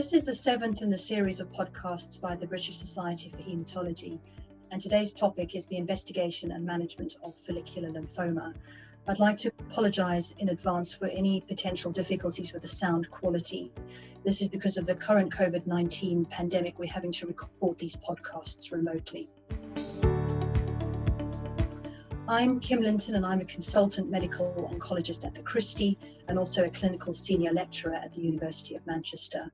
This is the seventh in the series of podcasts by the British Society for Haematology, and today's topic is the investigation and management of follicular lymphoma. I'd like to apologise in advance for any potential difficulties with the sound quality. This is because of the current COVID 19 pandemic, we're having to record these podcasts remotely. I'm Kim Linton and I'm a consultant medical oncologist at the Christie and also a clinical senior lecturer at the University of Manchester.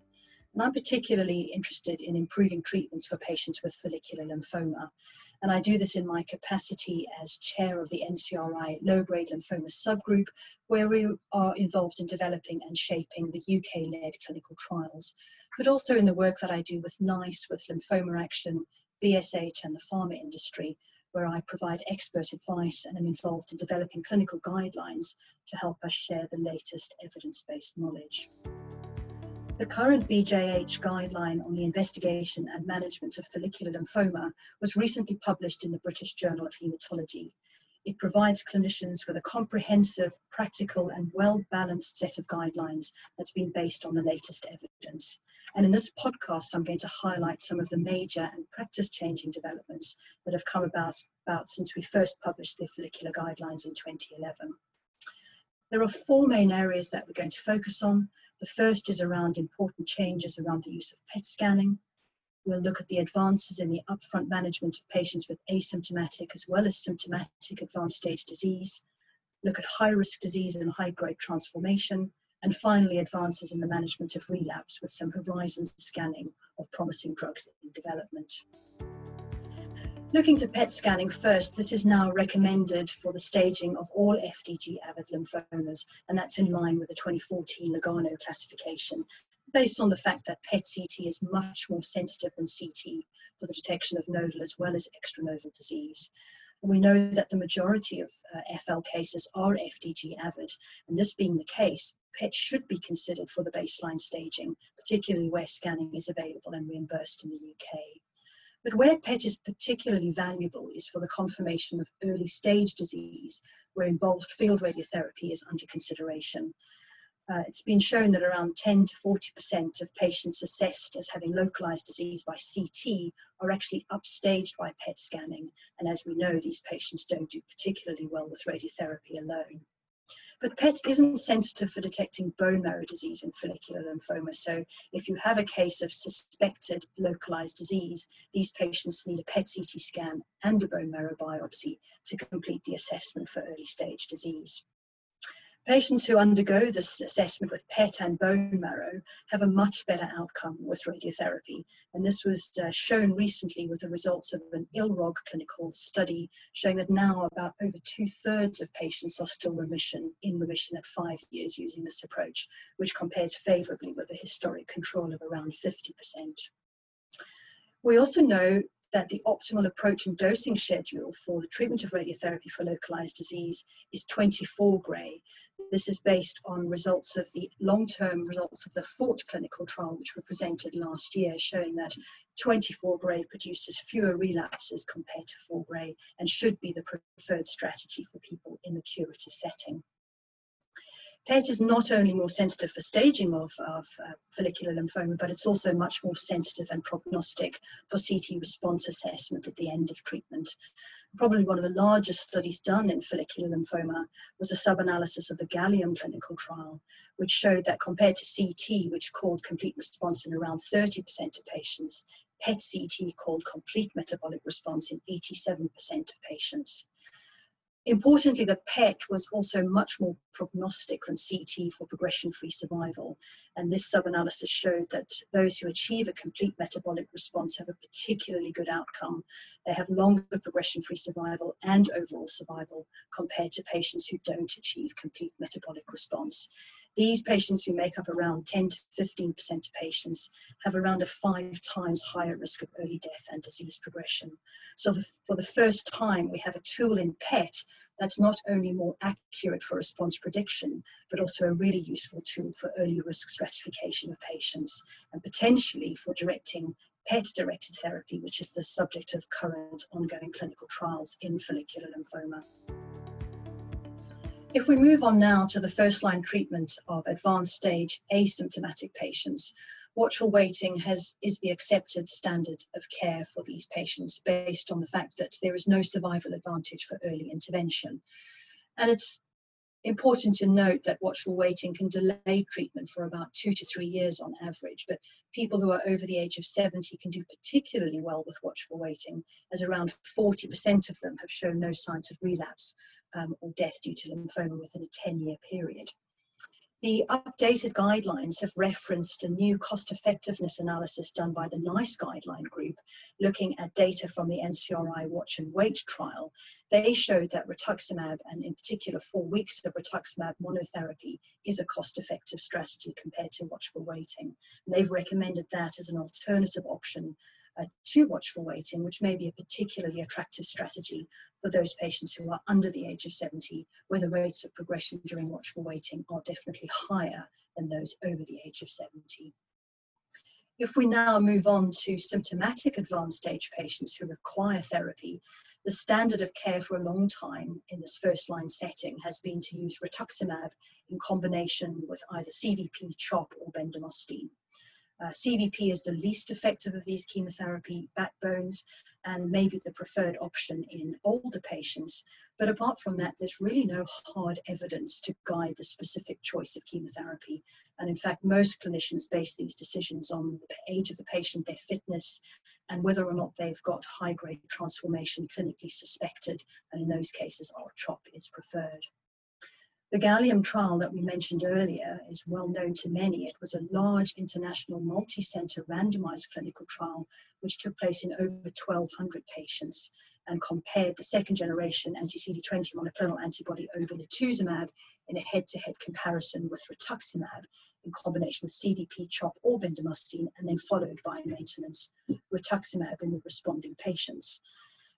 And I'm particularly interested in improving treatments for patients with follicular lymphoma. And I do this in my capacity as chair of the NCRI low grade lymphoma subgroup, where we are involved in developing and shaping the UK led clinical trials, but also in the work that I do with NICE, with Lymphoma Action, BSH, and the pharma industry where I provide expert advice and am involved in developing clinical guidelines to help us share the latest evidence based knowledge. The current BJH guideline on the investigation and management of follicular lymphoma was recently published in the British Journal of Haematology it provides clinicians with a comprehensive, practical, and well balanced set of guidelines that's been based on the latest evidence. And in this podcast, I'm going to highlight some of the major and practice changing developments that have come about, about since we first published the follicular guidelines in 2011. There are four main areas that we're going to focus on. The first is around important changes around the use of PET scanning. We'll look at the advances in the upfront management of patients with asymptomatic as well as symptomatic advanced stage disease, look at high risk disease and high grade transformation, and finally advances in the management of relapse with some horizon scanning of promising drugs in development. Looking to PET scanning first, this is now recommended for the staging of all FDG avid lymphomas, and that's in line with the 2014 Lugano classification based on the fact that PET CT is much more sensitive than CT for the detection of nodal as well as extranodal disease. We know that the majority of uh, FL cases are FDG avid, and this being the case, PET should be considered for the baseline staging, particularly where scanning is available and reimbursed in the UK. But where PET is particularly valuable is for the confirmation of early stage disease, where involved field radiotherapy is under consideration. Uh, it's been shown that around 10 to 40% of patients assessed as having localized disease by CT are actually upstaged by PET scanning. And as we know, these patients don't do particularly well with radiotherapy alone. But PET isn't sensitive for detecting bone marrow disease in follicular lymphoma. So if you have a case of suspected localized disease, these patients need a PET CT scan and a bone marrow biopsy to complete the assessment for early stage disease. Patients who undergo this assessment with PET and bone marrow have a much better outcome with radiotherapy. And this was uh, shown recently with the results of an ILROG clinical study showing that now about over two thirds of patients are still remission, in remission at five years using this approach, which compares favorably with a historic control of around 50%. We also know that the optimal approach and dosing schedule for the treatment of radiotherapy for localized disease is 24 gray. This is based on results of the long-term results of the FORT clinical trial, which were presented last year, showing that 24 gray produces fewer relapses compared to 4 gray and should be the preferred strategy for people in the curative setting. PET is not only more sensitive for staging of, of uh, follicular lymphoma, but it's also much more sensitive and prognostic for CT response assessment at the end of treatment. Probably one of the largest studies done in follicular lymphoma was a sub-analysis of the Gallium clinical trial, which showed that compared to CT, which called complete response in around 30% of patients, PET CT called complete metabolic response in 87% of patients. Importantly, the PET was also much more prognostic than CT for progression-free survival. And this sub-analysis showed that those who achieve a complete metabolic response have a particularly good outcome. They have longer progression-free survival and overall survival compared to patients who don't achieve complete metabolic response. These patients who make up around 10 to 15% of patients have around a five times higher risk of early death and disease progression. So the, for the first time, we have a tool in PET that's not only more accurate for response prediction, but also a really useful tool for early risk stratification of patients and potentially for directing PET-directed therapy, which is the subject of current ongoing clinical trials in follicular lymphoma. If we move on now to the first line treatment of advanced stage asymptomatic patients, Watchful waiting has, is the accepted standard of care for these patients based on the fact that there is no survival advantage for early intervention. And it's important to note that watchful waiting can delay treatment for about two to three years on average, but people who are over the age of 70 can do particularly well with watchful waiting, as around 40% of them have shown no signs of relapse um, or death due to lymphoma within a 10 year period. The updated guidelines have referenced a new cost effectiveness analysis done by the NICE guideline group, looking at data from the NCRI Watch and Wait trial. They showed that rituximab, and in particular four weeks of rituximab monotherapy, is a cost effective strategy compared to watchful waiting. And they've recommended that as an alternative option to watchful waiting, which may be a particularly attractive strategy for those patients who are under the age of 70, where the rates of progression during watchful waiting are definitely higher than those over the age of 70. If we now move on to symptomatic advanced stage patients who require therapy, the standard of care for a long time in this first line setting has been to use rituximab in combination with either CVP, CHOP, or bendamustine. Uh, CVP is the least effective of these chemotherapy backbones and maybe the preferred option in older patients. But apart from that, there's really no hard evidence to guide the specific choice of chemotherapy. And in fact, most clinicians base these decisions on the age of the patient, their fitness, and whether or not they've got high grade transformation clinically suspected. And in those cases, R-CHOP is preferred. The Gallium trial that we mentioned earlier is well known to many. It was a large international multi-center randomized clinical trial which took place in over 1,200 patients and compared the second generation anti-CD20 monoclonal antibody obinutuzumab in a head-to-head comparison with rituximab in combination with CVP, CHOP, or bendamustine and then followed by maintenance rituximab in the responding patients.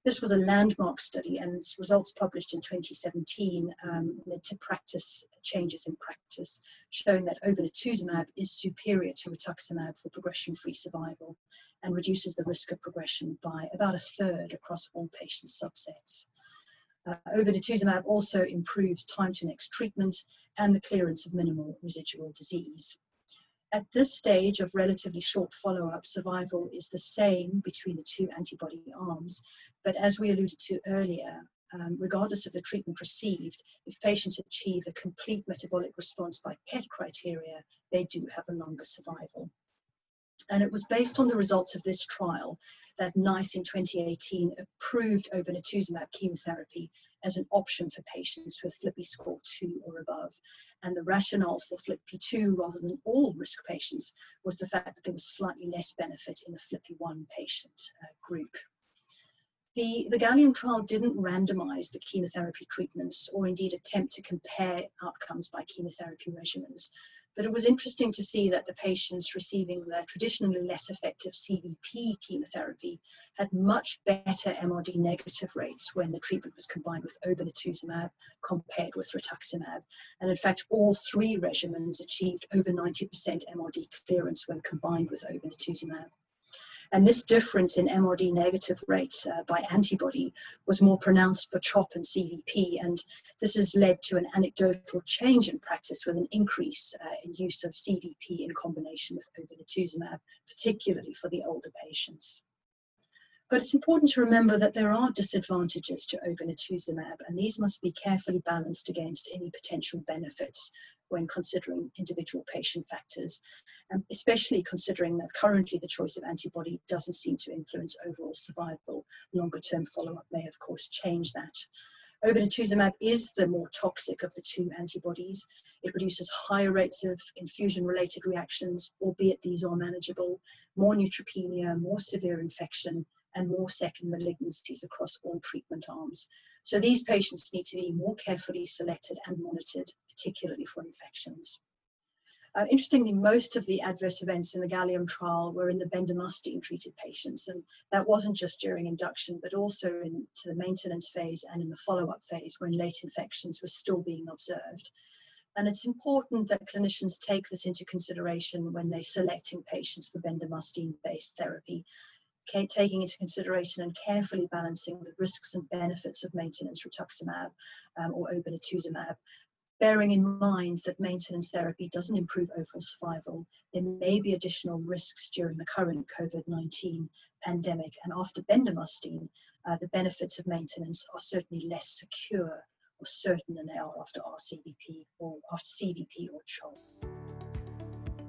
This was a landmark study and its results published in 2017 um, led to practice changes in practice, showing that obinutuzumab is superior to rituximab for progression-free survival and reduces the risk of progression by about a third across all patient subsets. Uh, obinutuzumab also improves time to next treatment and the clearance of minimal residual disease. At this stage of relatively short follow-up, survival is the same between the two antibody arms. But as we alluded to earlier, um, regardless of the treatment received, if patients achieve a complete metabolic response by PET criteria, they do have a longer survival. And it was based on the results of this trial that NICE in 2018 approved obinutuzumab chemotherapy as an option for patients with FLIPI score 2 or above. And the rationale for FLIPI2 rather than all risk patients was the fact that there was slightly less benefit in the FLIPI1 patient uh, group. The, the Gallium trial didn't randomize the chemotherapy treatments or indeed attempt to compare outcomes by chemotherapy regimens, but it was interesting to see that the patients receiving the traditionally less effective CVP chemotherapy had much better MRD negative rates when the treatment was combined with obinutuzumab compared with rituximab. And in fact, all three regimens achieved over 90% MRD clearance when combined with obinutuzumab. And this difference in MRD negative rates uh, by antibody was more pronounced for CHOP and CVP. And this has led to an anecdotal change in practice with an increase uh, in use of CVP in combination with obinutuzumab, particularly for the older patients. But it's important to remember that there are disadvantages to obinutuzumab, and these must be carefully balanced against any potential benefits when considering individual patient factors, and especially considering that currently the choice of antibody doesn't seem to influence overall survival. Longer term follow-up may of course change that. Obinutuzumab is the more toxic of the two antibodies. It produces higher rates of infusion-related reactions, albeit these are manageable, more neutropenia, more severe infection, and more second malignancies across all treatment arms. So these patients need to be more carefully selected and monitored, particularly for infections. Uh, interestingly, most of the adverse events in the gallium trial were in the bendamustine treated patients, and that wasn't just during induction, but also into the maintenance phase and in the follow-up phase when late infections were still being observed. And it's important that clinicians take this into consideration when they're selecting patients for bendamustine-based therapy taking into consideration and carefully balancing the risks and benefits of maintenance rituximab um, or obinutuzumab bearing in mind that maintenance therapy doesn't improve overall survival, there may be additional risks during the current COVID-19 pandemic. And after bendamustine, uh, the benefits of maintenance are certainly less secure or certain than they are after RCVP or after CVP or CHOP.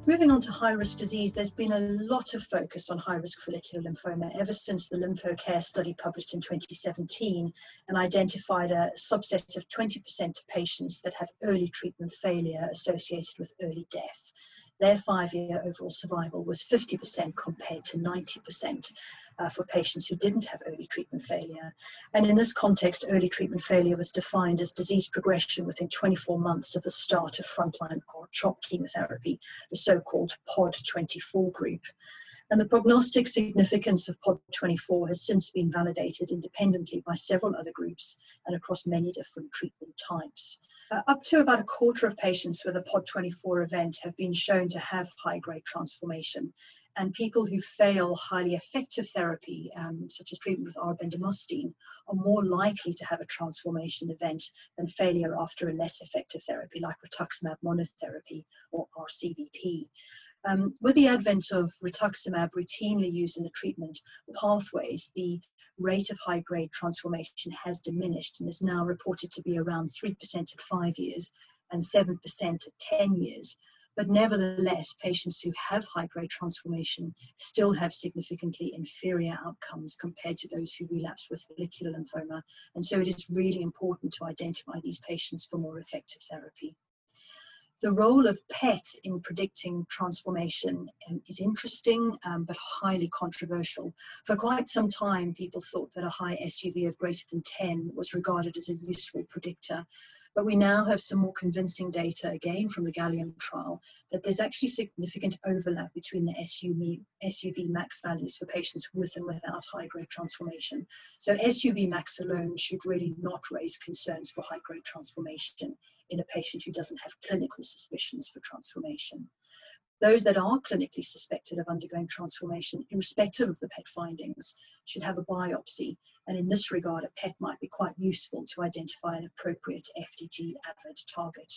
Moving on to high risk disease, there's been a lot of focus on high risk follicular lymphoma ever since the LymphoCare study published in 2017 and identified a subset of 20% of patients that have early treatment failure associated with early death. Their five year overall survival was 50% compared to 90% uh, for patients who didn't have early treatment failure. And in this context, early treatment failure was defined as disease progression within 24 months of the start of frontline R-CHOP chemotherapy, the so called POD 24 group. And the prognostic significance of POD24 has since been validated independently by several other groups and across many different treatment types. Uh, up to about a quarter of patients with a POD24 event have been shown to have high grade transformation. And people who fail highly effective therapy, um, such as treatment with R-bendamustine, are more likely to have a transformation event than failure after a less effective therapy like rituximab monotherapy or RCVP. Um, with the advent of rituximab routinely used in the treatment pathways, the rate of high grade transformation has diminished and is now reported to be around 3% at five years and 7% at 10 years. But nevertheless, patients who have high grade transformation still have significantly inferior outcomes compared to those who relapse with follicular lymphoma. And so it is really important to identify these patients for more effective therapy. The role of PET in predicting transformation um, is interesting um, but highly controversial. For quite some time, people thought that a high SUV of greater than 10 was regarded as a useful predictor. But we now have some more convincing data, again from the Gallium trial, that there's actually significant overlap between the SUV, SUV max values for patients with and without high grade transformation. So SUV max alone should really not raise concerns for high grade transformation in a patient who doesn't have clinical suspicions for transformation. Those that are clinically suspected of undergoing transformation, irrespective of the PET findings, should have a biopsy. And in this regard, a PET might be quite useful to identify an appropriate FDG avid target.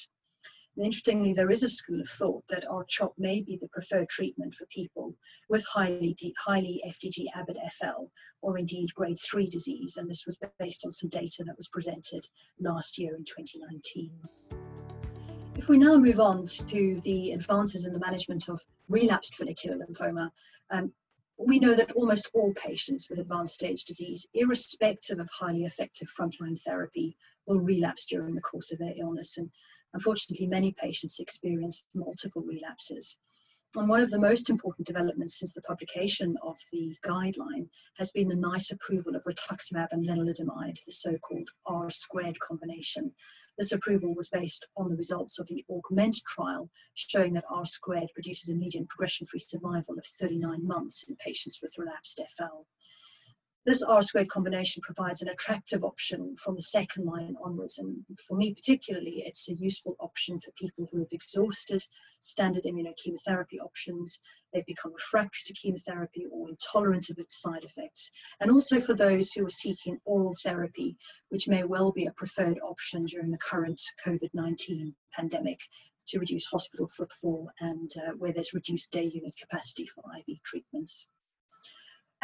And interestingly, there is a school of thought that R-CHOP may be the preferred treatment for people with highly, highly FDG avid FL or indeed grade 3 disease. And this was based on some data that was presented last year in 2019. If we now move on to the advances in the management of relapsed follicular lymphoma, um, we know that almost all patients with advanced stage disease, irrespective of highly effective frontline therapy, will relapse during the course of their illness. And unfortunately, many patients experience multiple relapses. And one of the most important developments since the publication of the guideline has been the NICE approval of rituximab and lenalidomide, the so-called R squared combination. This approval was based on the results of the AUGMENT trial, showing that R squared produces a median progression-free survival of 39 months in patients with relapsed FL. This R squared combination provides an attractive option from the second line onwards. And for me, particularly, it's a useful option for people who have exhausted standard immunochemotherapy options. They've become refractory to chemotherapy or intolerant of its side effects. And also for those who are seeking oral therapy, which may well be a preferred option during the current COVID 19 pandemic to reduce hospital footfall and uh, where there's reduced day unit capacity for IV treatments.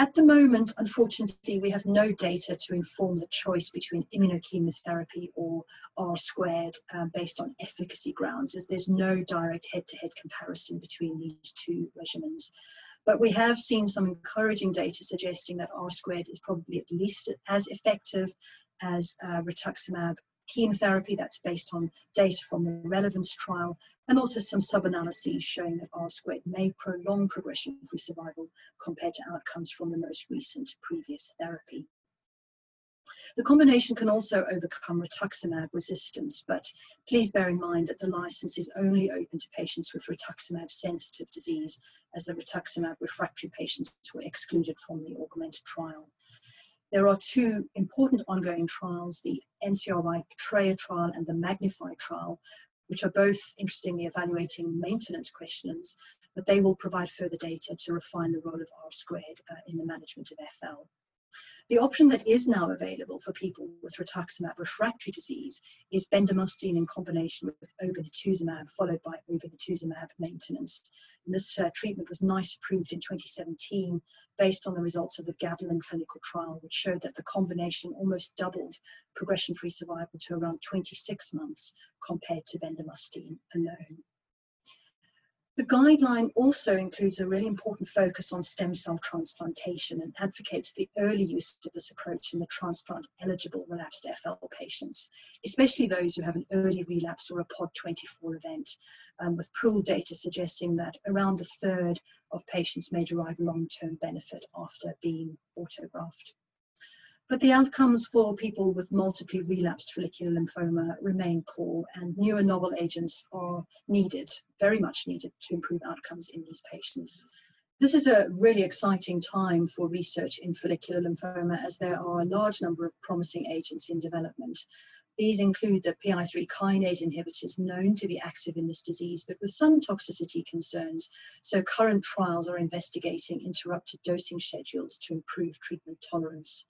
At the moment, unfortunately, we have no data to inform the choice between immunochemotherapy or R squared uh, based on efficacy grounds, as there's no direct head-to-head comparison between these two regimens. But we have seen some encouraging data suggesting that R squared is probably at least as effective as uh, rituximab chemotherapy that's based on data from the relevance trial and also some sub-analyses showing that R squared may prolong progression-free survival compared to outcomes from the most recent previous therapy. The combination can also overcome rituximab resistance, but please bear in mind that the license is only open to patients with rituximab sensitive disease, as the rituximab refractory patients were excluded from the augmented trial. There are two important ongoing trials, the NCRI PETREA trial and the MAGNIFY trial, which are both interestingly evaluating maintenance questions, but they will provide further data to refine the role of R squared uh, in the management of FL. The option that is now available for people with rituximab refractory disease is bendamustine in combination with obinutuzumab, followed by obinutuzumab maintenance. And this uh, treatment was NICE approved in 2017 based on the results of the GADOLIN clinical trial, which showed that the combination almost doubled progression-free survival to around 26 months compared to bendamustine alone. The guideline also includes a really important focus on stem cell transplantation and advocates the early use of this approach in the transplant eligible relapsed FL patients, especially those who have an early relapse or a POD24 event, um, with pooled data suggesting that around a third of patients may derive long term benefit after being autografted. But the outcomes for people with multiply relapsed follicular lymphoma remain poor, and newer novel agents are needed, very much needed, to improve outcomes in these patients. This is a really exciting time for research in follicular lymphoma as there are a large number of promising agents in development. These include the PI3 kinase inhibitors known to be active in this disease, but with some toxicity concerns. So current trials are investigating interrupted dosing schedules to improve treatment tolerance.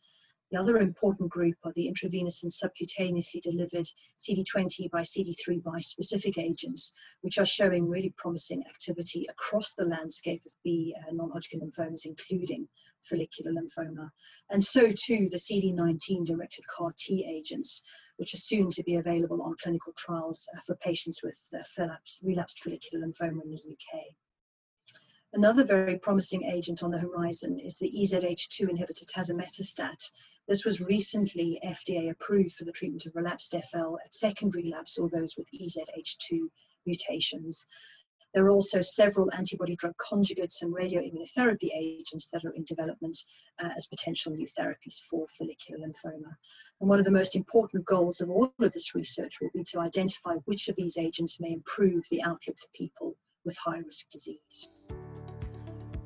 The other important group are the intravenous and subcutaneously delivered CD20 by CD3 bispecific agents, which are showing really promising activity across the landscape of B uh, non-Hodgkin lymphomas, including follicular lymphoma. And so too the CD19 directed CAR T agents, which are soon to be available on clinical trials uh, for patients with uh, relapsed follicular lymphoma in the UK. Another very promising agent on the horizon is the EZH2 inhibitor tazemetostat. This was recently FDA approved for the treatment of relapsed FL at second relapse or those with EZH2 mutations. There are also several antibody drug conjugates and radioimmunotherapy agents that are in development uh, as potential new therapies for follicular lymphoma. And one of the most important goals of all of this research will be to identify which of these agents may improve the outlook for people with high risk disease.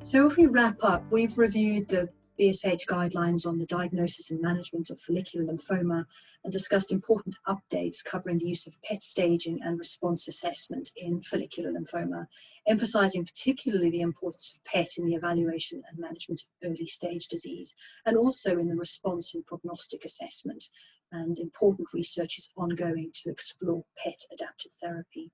So if we wrap up, we've reviewed the BSH guidelines on the diagnosis and management of follicular lymphoma and discussed important updates covering the use of PET staging and response assessment in follicular lymphoma, emphasizing particularly the importance of PET in the evaluation and management of early stage disease, and also in the response and prognostic assessment. And important research is ongoing to explore PET adapted therapy.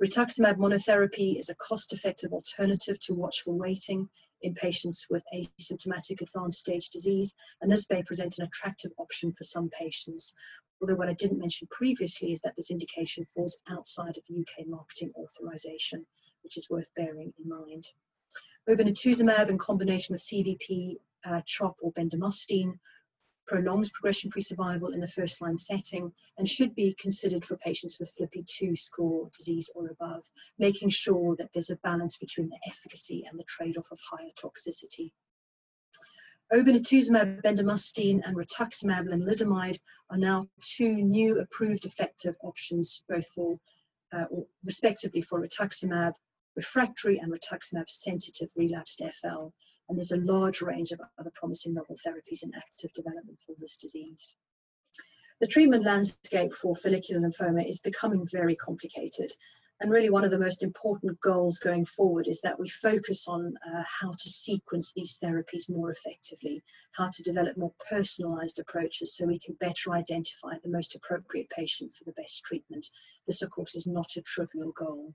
Rituximab monotherapy is a cost-effective alternative to watchful waiting in patients with asymptomatic advanced stage disease, and this may present an attractive option for some patients. Although what I didn't mention previously is that this indication falls outside of the UK marketing authorization, which is worth bearing in mind. Obinutuzumab in combination with CVP, uh, CHOP or bendamustine prolongs progression-free survival in the first-line setting and should be considered for patients with FLIPI2 score disease or above, making sure that there's a balance between the efficacy and the trade-off of higher toxicity. Obinutuzumab, bendamustine, and rituximab lenalidomide are now two new approved effective options, both for, uh, respectively for rituximab refractory and rituximab sensitive relapsed FL and there's a large range of other promising novel therapies in active development for this disease. The treatment landscape for follicular lymphoma is becoming very complicated. And really, one of the most important goals going forward is that we focus on uh, how to sequence these therapies more effectively, how to develop more personalized approaches so we can better identify the most appropriate patient for the best treatment. This, of course, is not a trivial goal.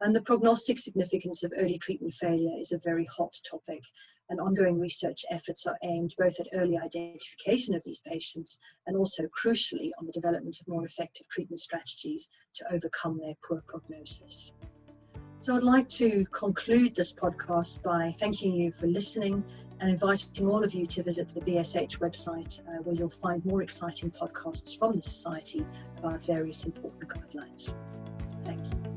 And the prognostic significance of early treatment failure is a very hot topic, and ongoing research efforts are aimed both at early identification of these patients and also, crucially, on the development of more effective treatment strategies to overcome their poor prognosis. So I'd like to conclude this podcast by thanking you for listening and inviting all of you to visit the BSH website uh, where you'll find more exciting podcasts from the Society about various important guidelines. Thank you.